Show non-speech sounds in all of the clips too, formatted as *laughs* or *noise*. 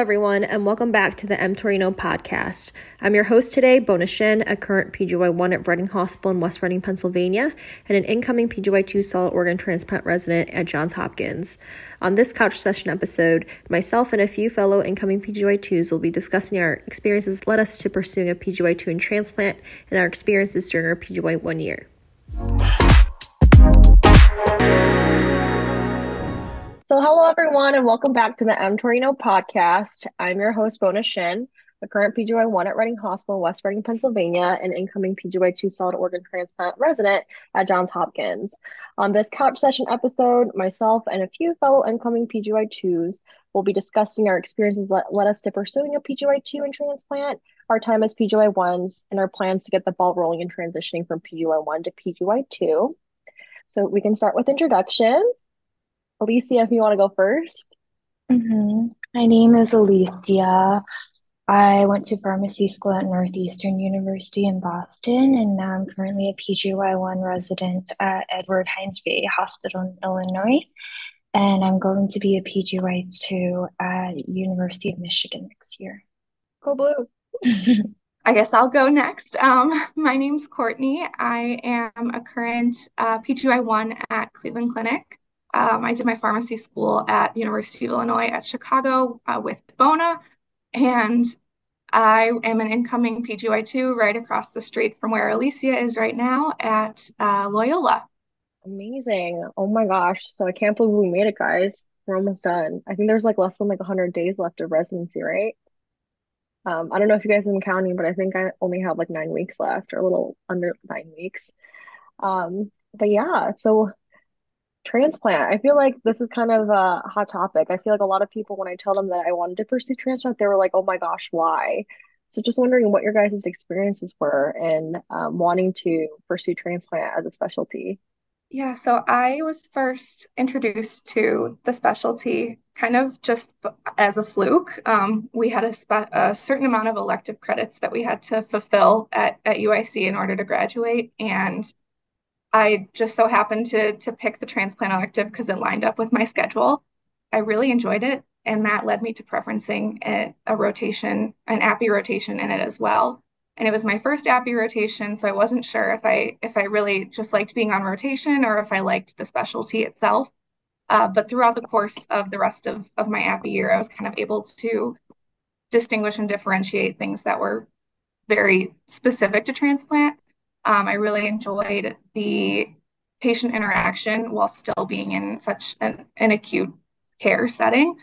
everyone, and welcome back to the mTOR you know podcast. I'm your host today, Bona Shin, a current PGY1 at Reading Hospital in West Reading, Pennsylvania, and an incoming PGY2 solid organ transplant resident at Johns Hopkins. On this couch session episode, myself and a few fellow incoming PGY2s will be discussing our experiences led us to pursuing a PGY2 in transplant and our experiences during our PGY1 year. So, hello everyone, and welcome back to the mTOR you know podcast. I'm your host, Bona Shin, a current PGY1 at Reading Hospital, West Reading, Pennsylvania, and incoming PGY2 solid organ transplant resident at Johns Hopkins. On this couch session episode, myself and a few fellow incoming PGY2s will be discussing our experiences that led us to pursuing a PGY2 in transplant, our time as PGY1s, and our plans to get the ball rolling and transitioning from PGY1 to PGY2. So, we can start with introductions. Alisia, if you want to go 1st Mm-hmm. My name is Alisia. I went to pharmacy school at Northeastern University in Boston, and now I'm currently a PGY1 resident at Edward Hines VA Hospital in Illinois. And I'm going to be a PGY2 at University of Michigan next year. Go blue. *laughs* I guess I'll go next. Um, *laughs* my name's Courtney. I am a current uh, PGY1 at Cleveland Clinic. Um, I did my pharmacy school at University of Illinois at Chicago uh, with Bona, and I am an incoming PGY2 right across the street from where Alisia is right now at uh, Loyola. Amazing. Oh my gosh. So I can't believe we made it, guys. We're almost done. I think there's like less than like 100 days left of residency, right? Um, I don't know if you guys have been counting, but I think I only have like nine weeks left or a little under nine weeks. Um, but yeah, so transplant. I feel like this is kind of a hot topic. I feel like a lot of people, when I tell them that I wanted to pursue transplant, they were like, oh my gosh, why? So just wondering what your guys' experiences were in um, wanting to pursue transplant as a specialty. Yeah, so I was first introduced to the specialty kind of just as a fluke. Um, we had a, spe- a certain amount of elective credits that we had to fulfill at, at UIC in order to graduate. And I just so happened to to pick the transplant elective because it lined up with my schedule. I really enjoyed it, and that led me to preferencing a, a rotation, an APPE rotation in it as well. And it was my first APPE rotation, so I wasn't sure if I if I really just liked being on rotation or if I liked the specialty itself. Uh, but throughout the course of the rest of, of my APPE year, I was kind of able to distinguish and differentiate things that were very specific to transplant um, I really enjoyed the patient interaction while still being in such an, an acute care setting.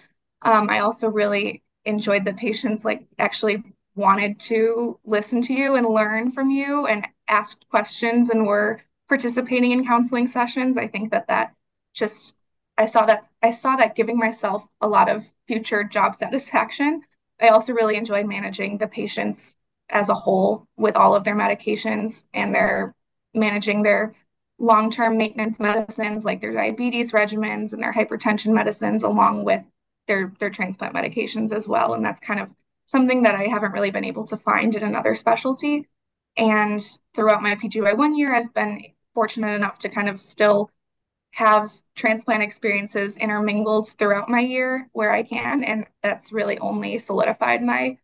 Um, I also really enjoyed the patients like actually wanted to listen to you and learn from you and asked questions and were participating in counseling sessions. I think that that just I saw that I saw that giving myself a lot of future job satisfaction. I also really enjoyed managing the patients as a whole with all of their medications and they're managing their long-term maintenance medicines like their diabetes regimens and their hypertension medicines along with their their transplant medications as well. And that's kind of something that I haven't really been able to find in another specialty. And throughout my PGY1 year I've been fortunate enough to kind of still have transplant experiences intermingled throughout my year where I can. And that's really only solidified my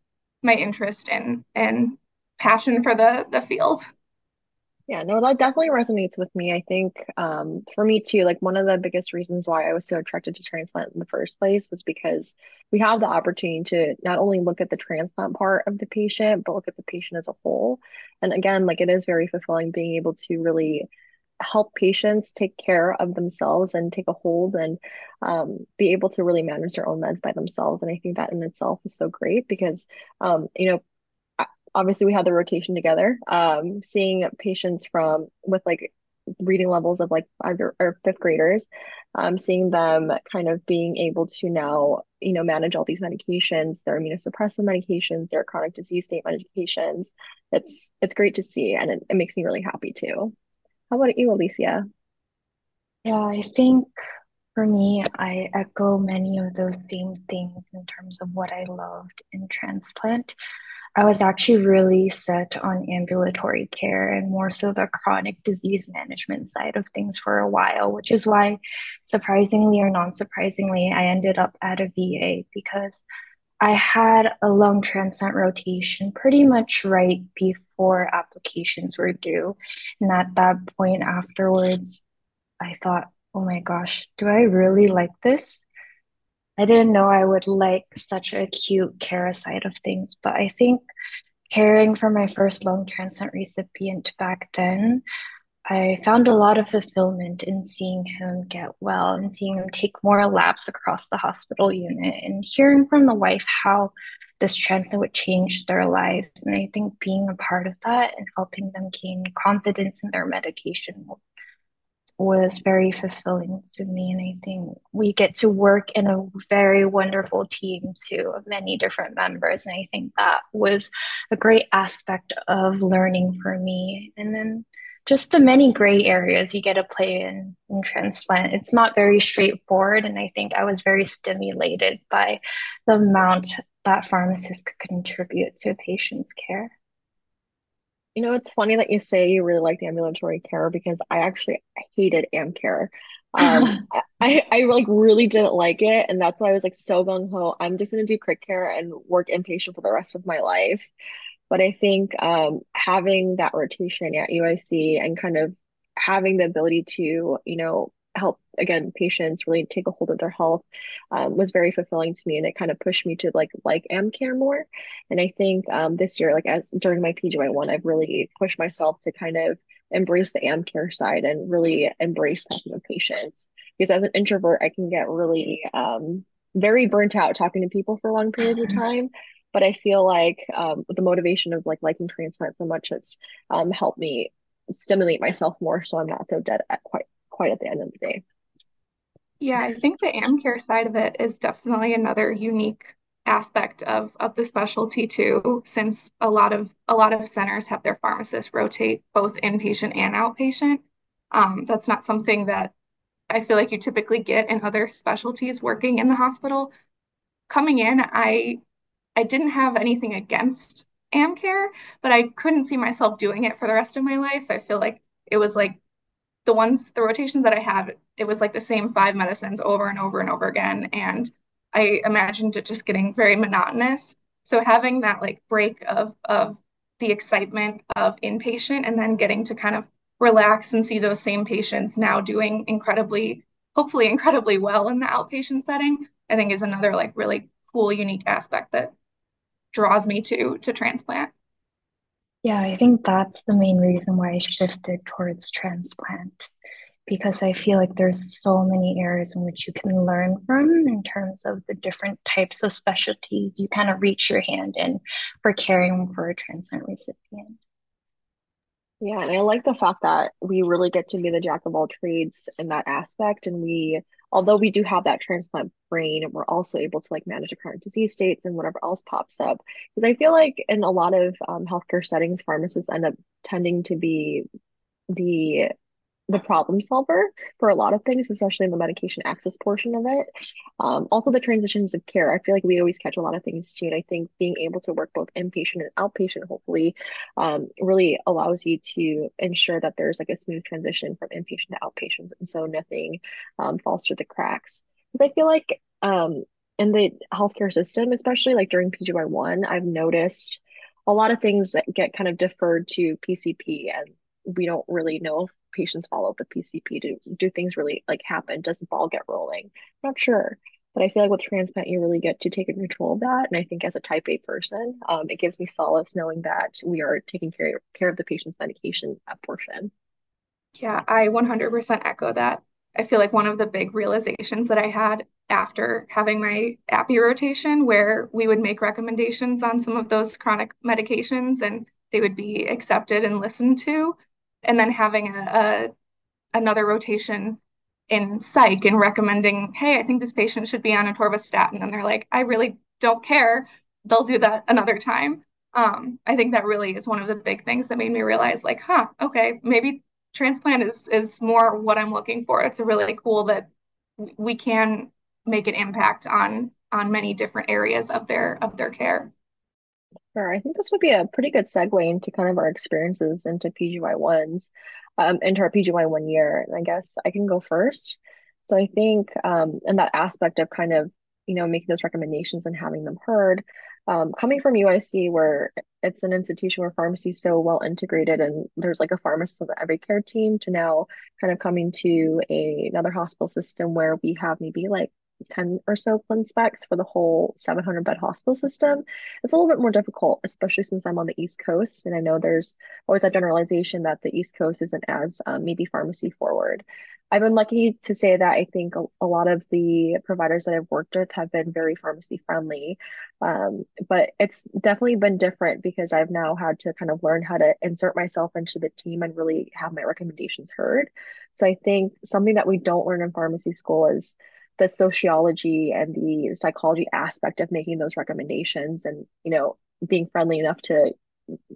my interest and and passion for the the field. Yeah, no, that definitely resonates with me. I think um, for me too, like one of the biggest reasons why I was so attracted to transplant in the first place was because we have the opportunity to not only look at the transplant part of the patient, but look at the patient as a whole. And again, like it is very fulfilling being able to really help patients take care of themselves and take a hold and um, be able to really manage their own meds by themselves. And I think that in itself is so great because, um, you know, obviously we had the rotation together, um, seeing patients from with like reading levels of like five or fifth graders, um, seeing them kind of being able to now, you know, manage all these medications, their immunosuppressive medications, their chronic disease state medications. It's it's great to see, and it, it makes me really happy too. How about you, Alisia? Yeah, I think for me, I echo many of those same things in terms of what I loved in transplant. I was actually really set on ambulatory care and more so the chronic disease management side of things for a while, which is why, surprisingly or non surprisingly, I ended up at a VA because I had a lung transplant rotation pretty much right before applications were due. And at that point afterwards, I thought, oh my gosh, do I really like this? I didn't know I would like such a acute care side of things, but I think caring for my first lung transplant recipient back then, I found a lot of fulfillment in seeing him get well and seeing him take more labs across the hospital unit and hearing from the wife how this transplant would change their lives. And I think being a part of that and helping them gain confidence in their medication was very fulfilling to me. And I think we get to work in a very wonderful team too of many different members. And I think that was a great aspect of learning for me. And then just the many gray areas you get to play in in transplant. It's not very straightforward. And I think I was very stimulated by the amount that pharmacists could contribute to a patient's care. You know, it's funny that you say you really liked ambulatory care because I actually hated am care. Um, *laughs* I, I like really didn't like it, and that's why I was like so gung ho. I'm just gonna do crit care and work inpatient for the rest of my life. But I think um, having that rotation at UIC and kind of having the ability to, you know, help again patients really take a hold of their health um, was very fulfilling to me and it kind of pushed me to like like amcare more. And i think um, this year like as during my pgy1 i've really pushed myself to kind of embrace the amcare side and really embrace talking with patients. Because as an introvert i can get really um, very burnt out talking to people for long periods of time but i feel like um, the motivation of like liking transplant so much has um, helped me stimulate myself more so i'm not so dead at quite quite at the end of the day. Yeah, I think the AmCare side of it is definitely another unique aspect of of the specialty too, since a lot of a lot of centers have their pharmacists rotate both inpatient and outpatient. Um, that's not something that I feel like you typically get in other specialties working in the hospital. Coming in, I I didn't have anything against AmCare, but I couldn't see myself doing it for the rest of my life. I feel like it was like the ones the rotations that I had, it was like the same five medicines over and over and over again. And I imagined it just getting very monotonous. So having that like break of of the excitement of inpatient and then getting to kind of relax and see those same patients now doing incredibly, hopefully incredibly well in the outpatient setting, I think is another like really cool, unique aspect that draws me to to transplant. Yeah, I think that's the main reason why I shifted towards transplant because I feel like there's so many areas in which you can learn from in terms of the different types of specialties you kind of reach your hand in for caring for a transplant recipient. Yeah, and I like the fact that we really get to be the jack of all trades in that aspect. And we, although we do have that transplant brain, we're also able to like manage the current disease states and whatever else pops up. Because I feel like in a lot of um, healthcare settings, pharmacists end up tending to be the the problem solver for a lot of things, especially in the medication access portion of it. Um, also, the transitions of care. I feel like we always catch a lot of things too. And I think being able to work both inpatient and outpatient, hopefully, um, really allows you to ensure that there's like a smooth transition from inpatient to outpatient. And so nothing um, falls through the cracks. Because I feel like um, in the healthcare system, especially like during PGY1, I've noticed a lot of things that get kind of deferred to PCP and we don't really know if patients follow up with PCP? Do do things really like happen? Does the ball get rolling? I'm not sure. But I feel like with transplant, you really get to take control of that. And I think as a type A person, um, it gives me solace knowing that we are taking care, care of the patient's medication portion. Yeah, I 100% echo that. I feel like one of the big realizations that I had after having my APPE rotation, where we would make recommendations on some of those chronic medications and they would be accepted and listened to, and then having a, a another rotation in psych and recommending, hey, I think this patient should be on atorvastatin. And they're like, I really don't care. They'll do that another time. Um, I think that really is one of the big things that made me realize, like, huh, okay, maybe transplant is is more what I'm looking for. It's really cool that we can make an impact on on many different areas of their of their care. Sure. I think this would be a pretty good segue into kind of our experiences into PGY1s, um, into our PGY1 year. And I guess I can go first. So I think um, in that aspect of kind of you know, making those recommendations and having them heard. Um, coming from UIC, where it's an institution where pharmacy is so well integrated and there's like a pharmacist on every care team, to now kind of coming to a, another hospital system where we have maybe like 10 or so ClinSpecs for the whole 700 bed hospital system. It's a little bit more difficult, especially since I'm on the East Coast. And I know there's always that generalization that the East Coast isn't as um, maybe pharmacy forward. I've been lucky to say that I think a, a, lot of the providers that I've worked with have been very pharmacy friendly. Um, but it's definitely been different because I've now had to kind of learn how to insert myself into the team and really have my recommendations heard. So I think something that we don't learn in pharmacy school is the sociology and the psychology aspect of making those recommendations and you know being friendly enough to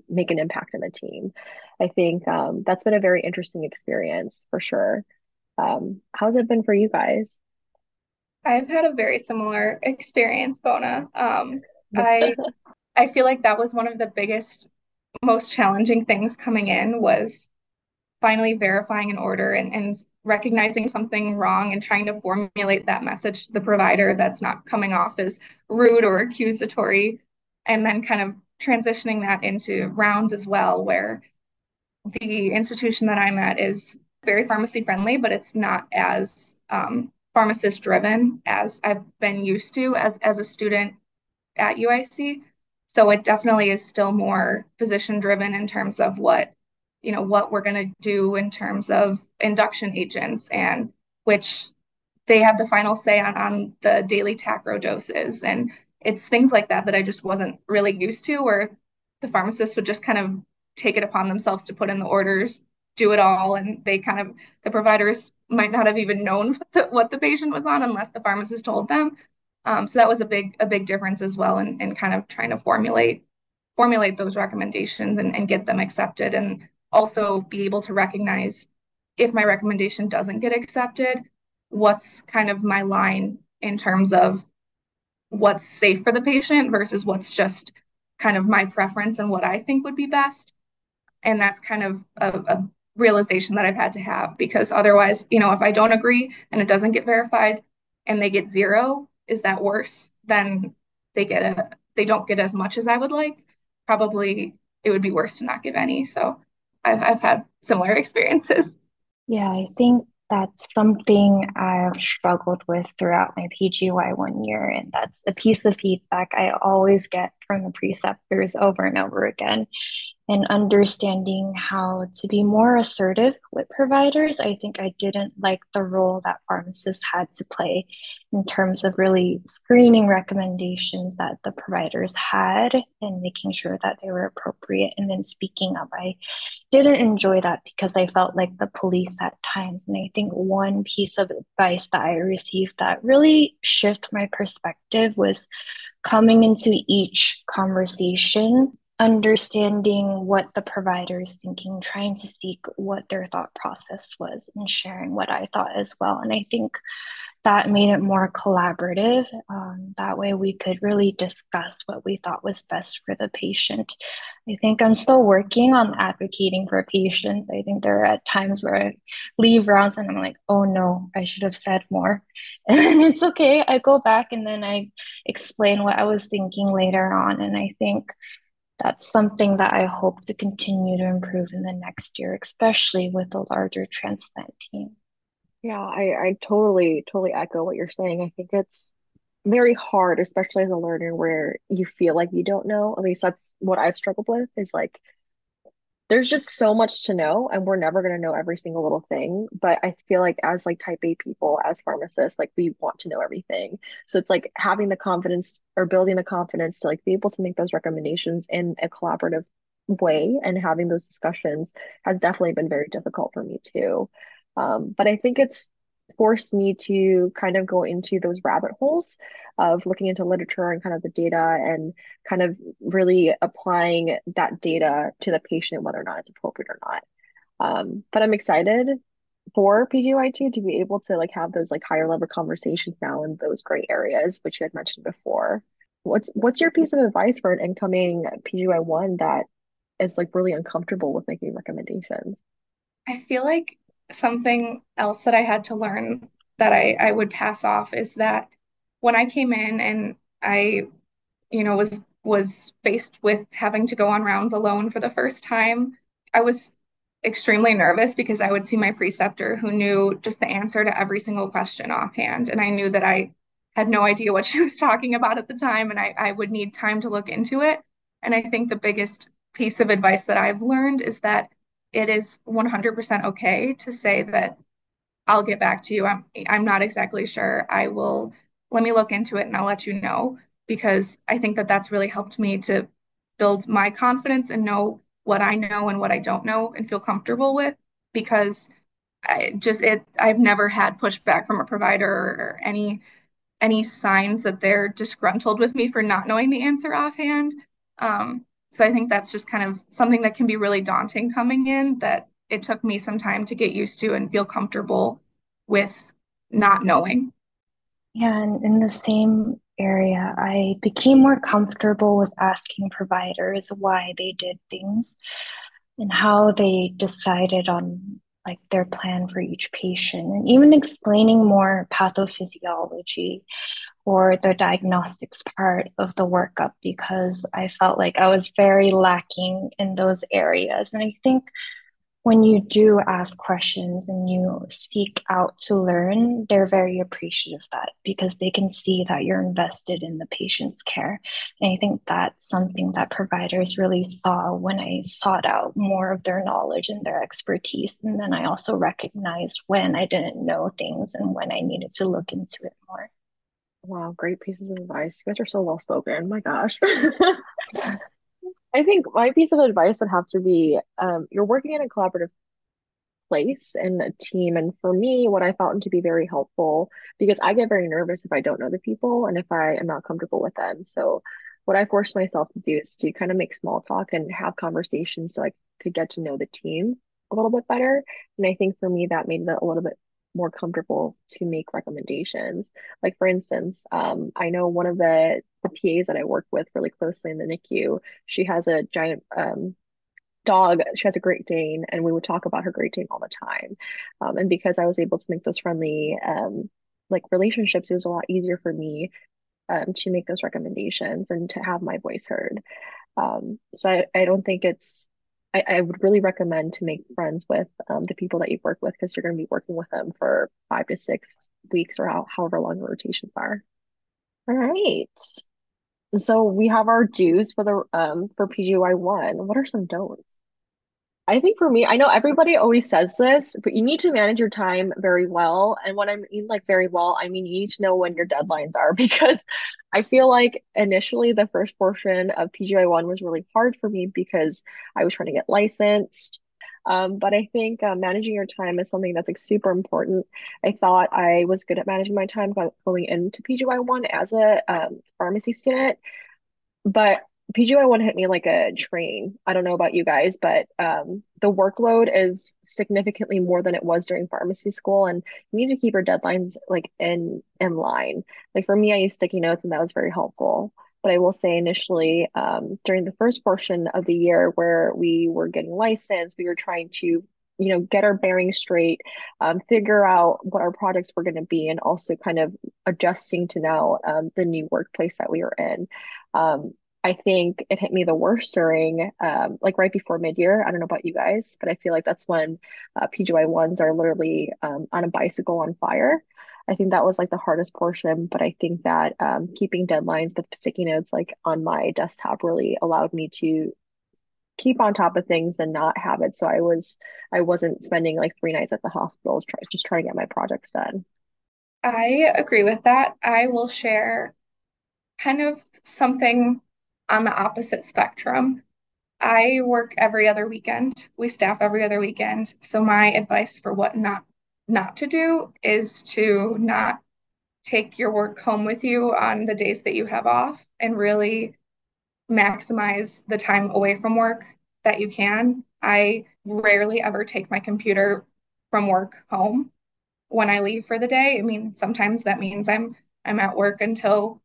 make an impact in the team. I think um, that's been a very interesting experience for sure. Um, how's it been for you guys? I've had a very similar experience bona. Um, *laughs* i i feel like that was one of the biggest most challenging things coming in was finally verifying an order and, and recognizing something wrong and trying to formulate that message to the provider that's not coming off as rude or accusatory and then kind of transitioning that into rounds as well where the institution that i'm at is very pharmacy friendly but it's not as um, pharmacist driven as i've been used to as, as a student at uic so it definitely is still more physician driven in terms of what you know what we're going to do in terms of induction agents and which they have the final say on on the daily tacro doses. And it's things like that that I just wasn't really used to where the pharmacist would just kind of take it upon themselves to put in the orders do it all and they kind of the providers might not have even known *laughs* what the, what the patient was on unless the pharmacist told them. Um, so that was a big a big difference as well in, in kind of trying to formulate formulate those recommendations and, and get them accepted and also be able to recognize if my recommendation doesn't get accepted, what's kind of my line in terms of what's safe for the patient versus what's just kind of my preference and what I think would be best. And that's kind of a, a realization that I've had to have because otherwise, you know, if I don't agree and it doesn't get verified and they get zero, is that worse than they get a they don't get as much as I would like? Probably it would be worse to not give any. So I've, I've had similar experiences. Yeah, I think that's something I've struggled with throughout my PGY one year. And that's a piece of feedback I always get from the preceptors over and over again and understanding how to be more assertive with providers. I think I didn't like the role that pharmacists had to play in terms of really screening recommendations that the providers had and making sure that they were appropriate and then speaking up. I didn't enjoy that because I felt like the police at times. And I think one piece of advice that I received that really shifted my perspective was coming into each conversation understanding what the provider is thinking, trying to seek what their thought process was, and sharing what I thought as well. And I think that made it more collaborative. Um, that way, we could really discuss what we thought was best for the patient. I think I'm still working on advocating for patients. I think there are times where I leave rounds and I'm like, oh no, I should have said more. *laughs* And it's okay. I go back and then I explain what I was thinking later on. And I think that's something that I hope to continue to improve in the next year, especially with a larger transplant team. Yeah, I, I totally, totally echo what you're saying. I think it's very hard, especially as a learner, where you feel like you don't know. At least that's what I've struggled with is like there's just so much to know and we're never going to know every single little thing but i feel like as like type a people as pharmacists like we want to know everything. So it's like having the confidence or building the confidence to like be able to make those recommendations in a collaborative way and having those discussions has definitely been very difficult for me too. Um, but i think it's forced me to kind of go into those rabbit holes of looking into literature and kind of the data and kind of really applying that data to the patient, whether or not it's appropriate or not. Um, but I'm excited for PGY2 to be able to like have those like higher level conversations now in those gray areas, which you had mentioned before. What's what's your piece of advice for an incoming PGY1 that is like really uncomfortable with making recommendations? I feel like something else that I had to learn that I, I would pass off is that when I came in and I, you know, was was faced with having to go on rounds alone for the first time, I was extremely nervous because I would see my preceptor who knew just the answer to every single question offhand. And I knew that I had no idea what *laughs* she was talking about at the time and I, I would need time to look into it. And I think the biggest piece of advice that I've learned is that it is 100% okay to say that I'll get back to you. I'm I'm not exactly sure. I will let me look into it and I'll let you know because I think that that's really helped me to build my confidence and know what I know and what I don't know and feel comfortable with because I just it I've never had pushback from a provider or any any signs that they're disgruntled with me for not knowing the answer offhand. Um, so I think that's just kind of something that can be really daunting coming in that it took me some time to get used to and feel comfortable with not knowing. Yeah, and in the same area, I became more comfortable with asking providers why they did things and how they decided on like their plan for each patient and even explaining more pathophysiology or the diagnostics part of the workup because I felt like I was very lacking in those areas. And I think when you do ask questions and you seek out to learn, they're very appreciative of that because they can see that you're invested in the patient's care. And I think that's something that providers really saw when I sought out more of their knowledge and their expertise. And then I also recognized when I didn't know things and when I needed to look into it more. Wow, great pieces of advice. You guys are so well spoken. My gosh. *laughs* I think my piece of advice would have to be um, you're working in a collaborative place and a team. And for me, what I found to be very helpful, because I get very nervous if I don't know the people and if I am not comfortable with them. So, what I forced myself to do is to kind of make small talk and have conversations so I could get to know the team a little bit better. And I think for me, that made it a little bit more comfortable to make recommendations. Like for instance, um, I know one of the the PAs that I work with really closely in the NICU, she has a giant um, dog. She has a Great Dane, and we would talk about her Great Dane all the time. Um, and because I was able to make those friendly um, like relationships, it was a lot easier for me um, to make those recommendations and to have my voice heard. Um, so I, I don't think it's I, I would really recommend to make friends with um, the people that you work with because you're going to be working with them for five to six weeks or how, however long the rotations are. All right. So we have our do's for the um for PGY one. What are some don'ts? I think for me, I know everybody always says this, but you need to manage your time very well. And when I mean like very well, I mean you need to know when your deadlines are *laughs* because I feel like initially the first portion of PGY one was really hard for me because I was trying to get licensed. Um, but I think uh, managing your time is something that's like super important. I thought I was good at managing my time going into PGY one as a um, pharmacy student, but PGY one hit me like a train. I don't know about you guys, but um, the workload is significantly more than it was during pharmacy school, and you need to keep your deadlines like in in line. Like for me, I used sticky notes, and that was very helpful. But I will say initially, um, during the first portion of the year where we were getting licensed, we were trying to you know get our bearings straight um, figure out what our projects were going to be and also kind of adjusting to now um, the new workplace that we were in um, I think it hit me the worst during um, like right before mid-year. I don't know about you guys, but I feel like that's when uh, PGY ones are literally um, on a bicycle on fire. I think that was like the hardest portion, but I think that um, keeping deadlines with sticky notes like on my desktop really allowed me to keep on top of things and not have it. So I was I wasn't spending like three nights at the hospital try, just trying to get my projects done. I agree with that. I will share kind of something on the opposite spectrum. I work every other weekend. We staff every other weekend. So my advice for what not not to do is to not take your work home with you on the days that you have off and really maximize the time away from work that you can. I rarely ever take my computer from work home when I leave for the day. I mean, sometimes that means I'm I'm at work until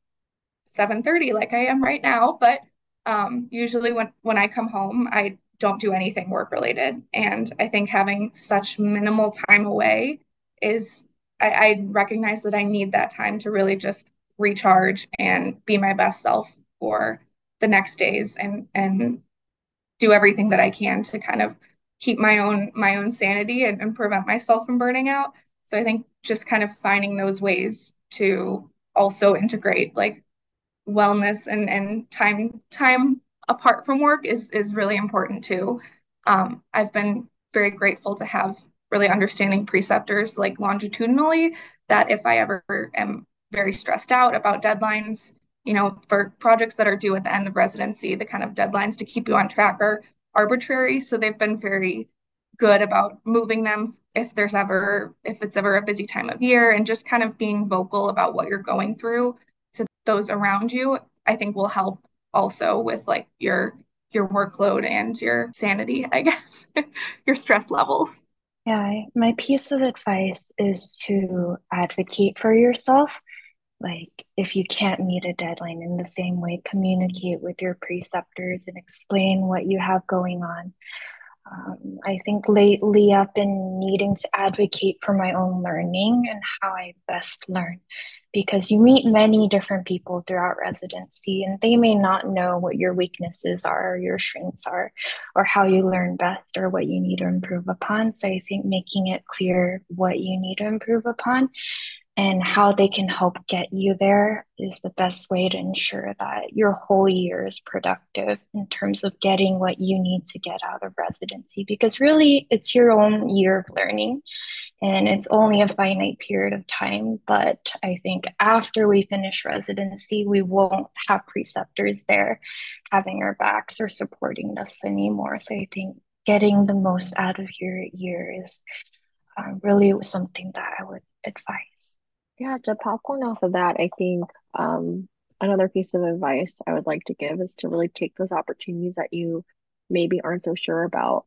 7:30 like I am right now, but um, usually when when I come home, I don't do anything work related. And I think having such minimal time away is I, I recognize that I need that time to really just recharge and be my best self for the next days and and do everything that I can to kind of keep my own my own sanity and, and prevent myself from burning out. So I think just kind of finding those ways to also integrate like wellness and and time time apart from work is is really important too. Um, I've been very grateful to have really understanding preceptors like longitudinally that if I ever am very stressed out about deadlines, you know, for projects that are due at the end of residency, the kind of deadlines to keep you on track are arbitrary. So they've been very good about moving them if there's ever if it's ever a busy time of year and just kind of being vocal about what you're going through those around you, I think will help also with like your your workload and your sanity, I *laughs* guess, your stress levels. Yeah, my piece of advice is to advocate for yourself. Like, if you can't meet a deadline in the same way, communicate with your preceptors and explain what you have going on. Um, I think lately I've been needing to advocate for my own learning and how I best learn because you meet many different people throughout residency and they may not know what your weaknesses are or your strengths are or how you learn best or what you need to improve upon. So I think making it clear what you need to improve upon and how they can help get you there is the best way to ensure that your whole year is productive in terms of getting what you need to get out of residency because really it's your own year of learning and it's only a finite period of time. But i think after we finish residency we won't have preceptors there having our backs or supporting us anymore. So i think getting the most out of your year is uh, really something that i would advise yeah, to popcorn off of that, I think um, another piece of advice I would like to give is to really take those opportunities that you maybe aren't so sure about.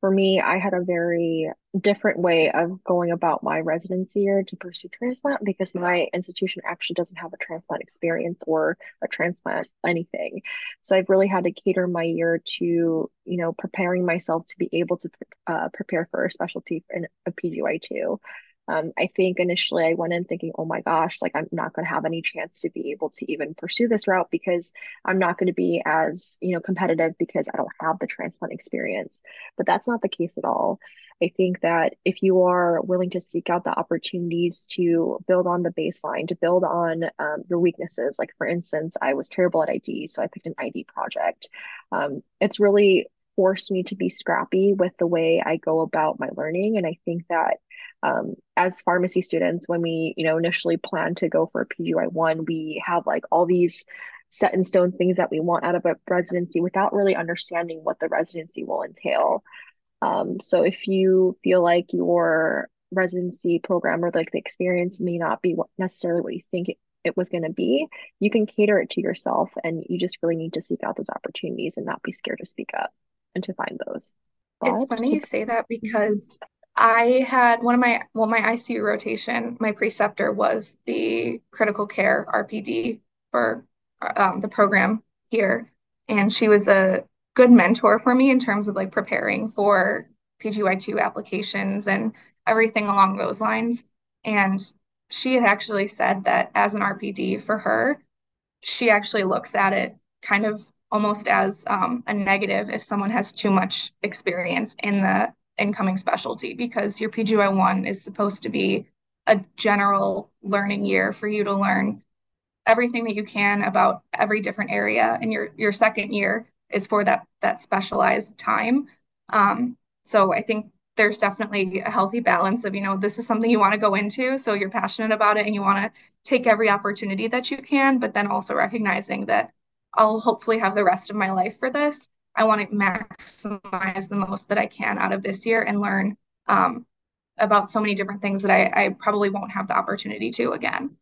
For me, I had a very different way of going about my residency year to pursue transplant because my institution actually doesn't have a transplant experience or a transplant anything. So I've really had to cater my year to, you know, preparing myself to be able to uh, prepare for a specialty in a PGY2. Um, I think initially I went in thinking, oh my gosh, like I'm not going to have any chance to be able to even pursue this route because I'm not going to be as, you know, competitive because I don't have the transplant experience. But that's not the case at all. I think that if you are willing to seek out the opportunities to build on the baseline, to build on um, your weaknesses, like for instance, I was terrible at ID, so I picked an ID project. Um, it's really forced me to be scrappy with the way I go about my learning. And I think that um, as pharmacy students, when we, you know, initially plan to go for a PGY1, we have like all these set in stone things that we want out of a residency without really understanding what the residency will entail. Um, so if you feel like your residency program or like the experience may not be what necessarily what you think it, it was going to be, you can cater it to yourself and you just really need to seek out those opportunities and not be scared to speak up and to find those. But it's funny to- you say that because I had one of my well, my ICU rotation, my preceptor was the critical care RPD for um, the program here. And she was a good mentor for me in terms of like preparing for PGY2 applications and everything along those lines. And she had actually said that as an RPD for her, she actually looks at it kind of almost as um, a negative if someone has too much experience in the incoming specialty because your PGY1 is supposed to be a general learning year for you to learn everything that you can about every different area. And your your second year is for that that specialized time. Um, so i think there's definitely a healthy balance of you know this is something you want to go into so you're passionate about it and you want to take every opportunity that you can but then also recognizing that i'll hopefully have the rest of my life for this I want to maximize the most that I can out of this year and learn um, about so many different things that I, I probably won't have the opportunity to again.